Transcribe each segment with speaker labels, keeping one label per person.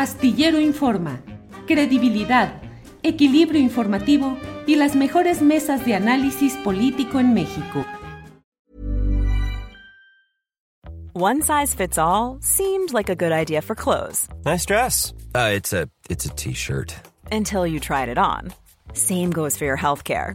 Speaker 1: Astillero Informa, credibilidad, equilibrio informativo y las mejores mesas de análisis político en México.
Speaker 2: One size fits all seemed like a good idea for clothes.
Speaker 3: Nice dress. Uh, it's a it's a t-shirt.
Speaker 2: Until you tried it on. Same goes for your healthcare.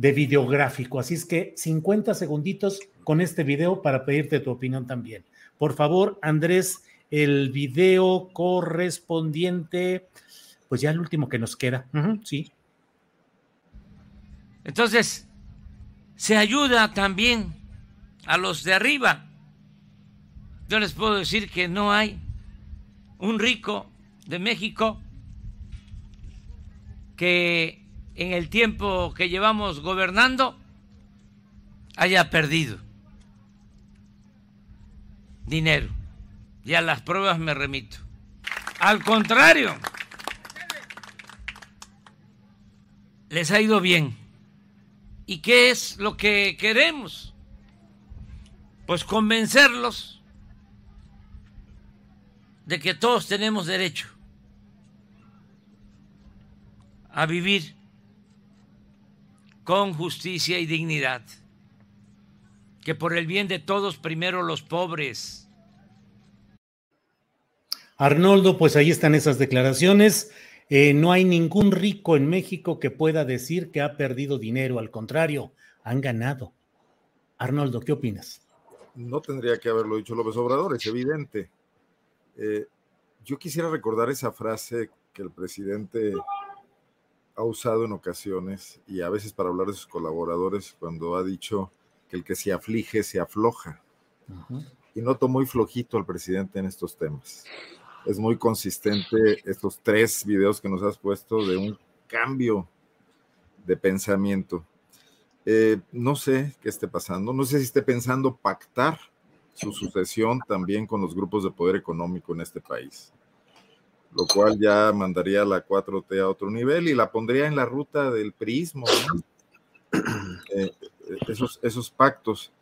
Speaker 4: de videográfico. Así es que 50 segunditos con este video para pedirte tu opinión también. Por favor, Andrés, el video correspondiente, pues ya el último que nos queda. sí.
Speaker 5: Entonces, se ayuda también a los de arriba. Yo les puedo decir que no hay un rico de México que en el tiempo que llevamos gobernando haya perdido dinero. Y a las pruebas me remito. Al contrario, les ha ido bien. ¿Y qué es lo que queremos? Pues convencerlos de que todos tenemos derecho a vivir con justicia y dignidad. Que por el bien de todos, primero los pobres.
Speaker 4: Arnoldo, pues ahí están esas declaraciones. Eh, no hay ningún rico en México que pueda decir que ha perdido dinero, al contrario, han ganado. Arnoldo, ¿qué opinas?
Speaker 6: No tendría que haberlo dicho López Obrador, es evidente. Eh, yo quisiera recordar esa frase que el presidente ha usado en ocasiones y a veces para hablar de sus colaboradores cuando ha dicho que el que se aflige se afloja. Y noto muy flojito al presidente en estos temas. Es muy consistente estos tres videos que nos has puesto de un cambio de pensamiento. Eh, no sé qué esté pasando, no sé si esté pensando pactar su sucesión también con los grupos de poder económico en este país lo cual ya mandaría la 4T a otro nivel y la pondría en la ruta del prismo, eh, esos, esos pactos.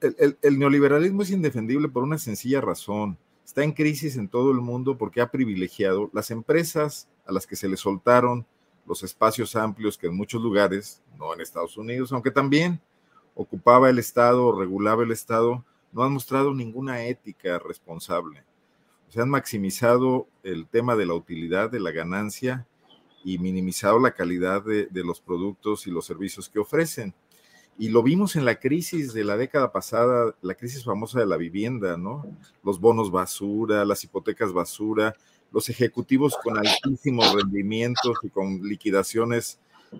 Speaker 6: El, neoliberalismo es indefendible por una sencilla razón. Está en crisis en todo el mundo porque ha privilegiado las empresas a las que se le soltaron los espacios amplios que en muchos lugares, no en Estados Unidos, aunque también ocupaba el Estado o regulaba el Estado, no han mostrado ninguna ética responsable se han maximizado el tema de la utilidad, de la ganancia y minimizado la calidad de, los productos y los servicios que ofrecen. Y lo vimos en la crisis de la década pasada, la crisis famosa de la vivienda, ¿no? Los bonos basura, las hipotecas basura, los ejecutivos con altísimos rendimientos y con liquidaciones eh,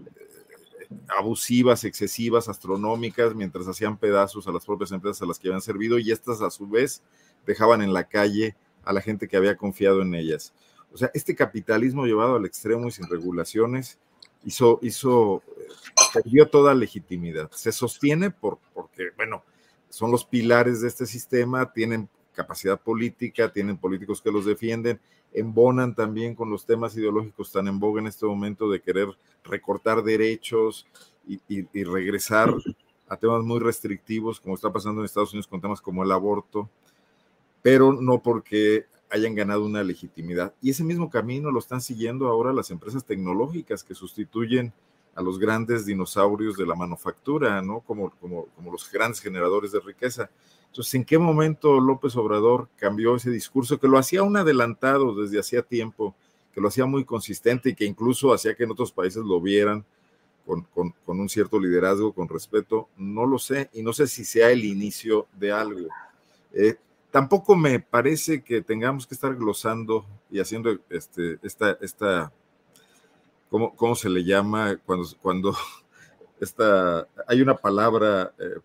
Speaker 6: abusivas, excesivas, astronómicas, mientras hacían pedazos a las propias empresas a las que habían servido y estas a su vez dejaban en la calle a la gente que había confiado en ellas. O sea, este capitalismo llevado al extremo y sin regulaciones hizo, hizo, eh, perdió toda legitimidad. Se sostiene por, porque, bueno, son los pilares de este sistema, tienen capacidad política, tienen políticos que los defienden, embonan también con los temas ideológicos tan en boga en este momento de querer recortar derechos y, y regresar a temas muy restrictivos, como está pasando en Estados Unidos con temas como el aborto pero no porque hayan ganado una legitimidad. Y ese mismo camino lo están siguiendo ahora las empresas tecnológicas que sustituyen a los grandes dinosaurios de la manufactura, ¿no? Como, como, como los grandes generadores de riqueza. Entonces, ¿en qué momento López Obrador cambió ese discurso que lo hacía un adelantado desde hacía tiempo, que lo hacía muy consistente y que incluso hacía que en otros países lo vieran con, un cierto liderazgo, con respeto, no lo sé y no sé si sea el inicio de algo. Eh, tampoco me parece que tengamos que estar glosando y haciendo este, esta, esta ¿cómo, cómo se le llama cuando, cuando esta, hay una palabra eh,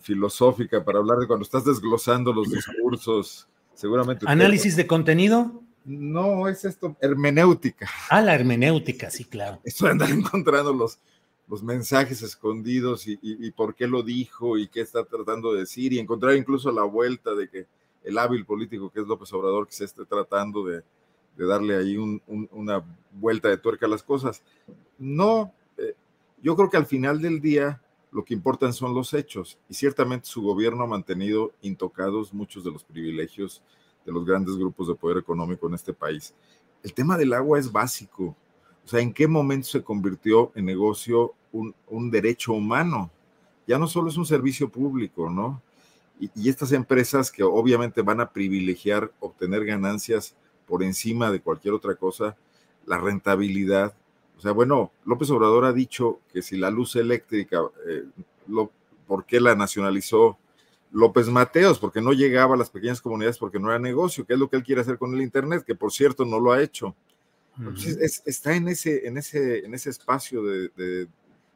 Speaker 6: filosófica para hablar de cuando estás desglosando los discursos, seguramente.
Speaker 4: ¿Análisis de contenido?
Speaker 6: No, es esto, hermenéutica.
Speaker 4: Ah, la hermenéutica, sí, claro.
Speaker 6: Esto de andar encontrando los, los mensajes escondidos y, por qué lo dijo y qué está tratando de decir y encontrar incluso la vuelta de que el hábil político que es López Obrador que se esté tratando de, darle ahí una vuelta de tuerca a las cosas. No, eh, yo creo que al final del día lo que importan son los hechos y ciertamente su gobierno ha mantenido intocados muchos de los privilegios de los grandes grupos de poder económico en este país. El tema del agua es básico. O sea, ¿en qué momento se convirtió en negocio un, derecho humano? Ya no solo es un servicio público, ¿no? Y, y, estas empresas que obviamente van a privilegiar obtener ganancias por encima de cualquier otra cosa, la rentabilidad. O sea, bueno, López Obrador ha dicho que si la luz eléctrica, eh, lo, ¿por qué la nacionalizó López Mateos, porque no llegaba a las pequeñas comunidades porque no era negocio, que es lo que él quiere hacer con el Internet, que por cierto no lo ha hecho. Está en ese, en ese, en ese espacio de,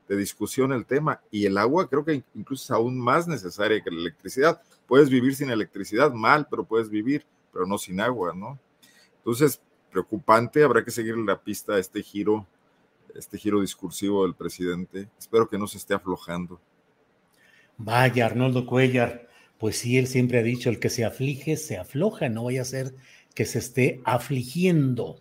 Speaker 6: discusión el tema y el agua creo que incluso es aún más necesaria que la electricidad. Puedes vivir sin electricidad mal, pero puedes vivir, pero no sin agua, ¿no? Entonces, preocupante, habrá que seguir la pista a este giro, este giro discursivo del presidente. Espero que no se esté aflojando.
Speaker 4: Vaya, Arnoldo Cuellar, pues sí, él siempre ha dicho, el que se aflige, se afloja, no vaya a ser que se esté afligiendo.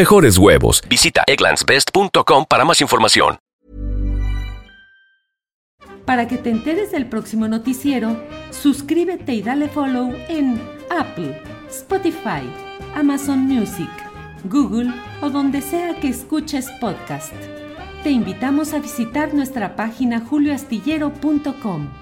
Speaker 7: mejores huevos. Visita egglandsbest.com para más información.
Speaker 1: Para que te enteres del próximo noticiero, suscríbete y dale follow en Apple, Spotify, Amazon Music, Google o donde sea que escuches podcast. Te invitamos a visitar nuestra página julioastillero.com.